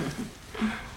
ああ。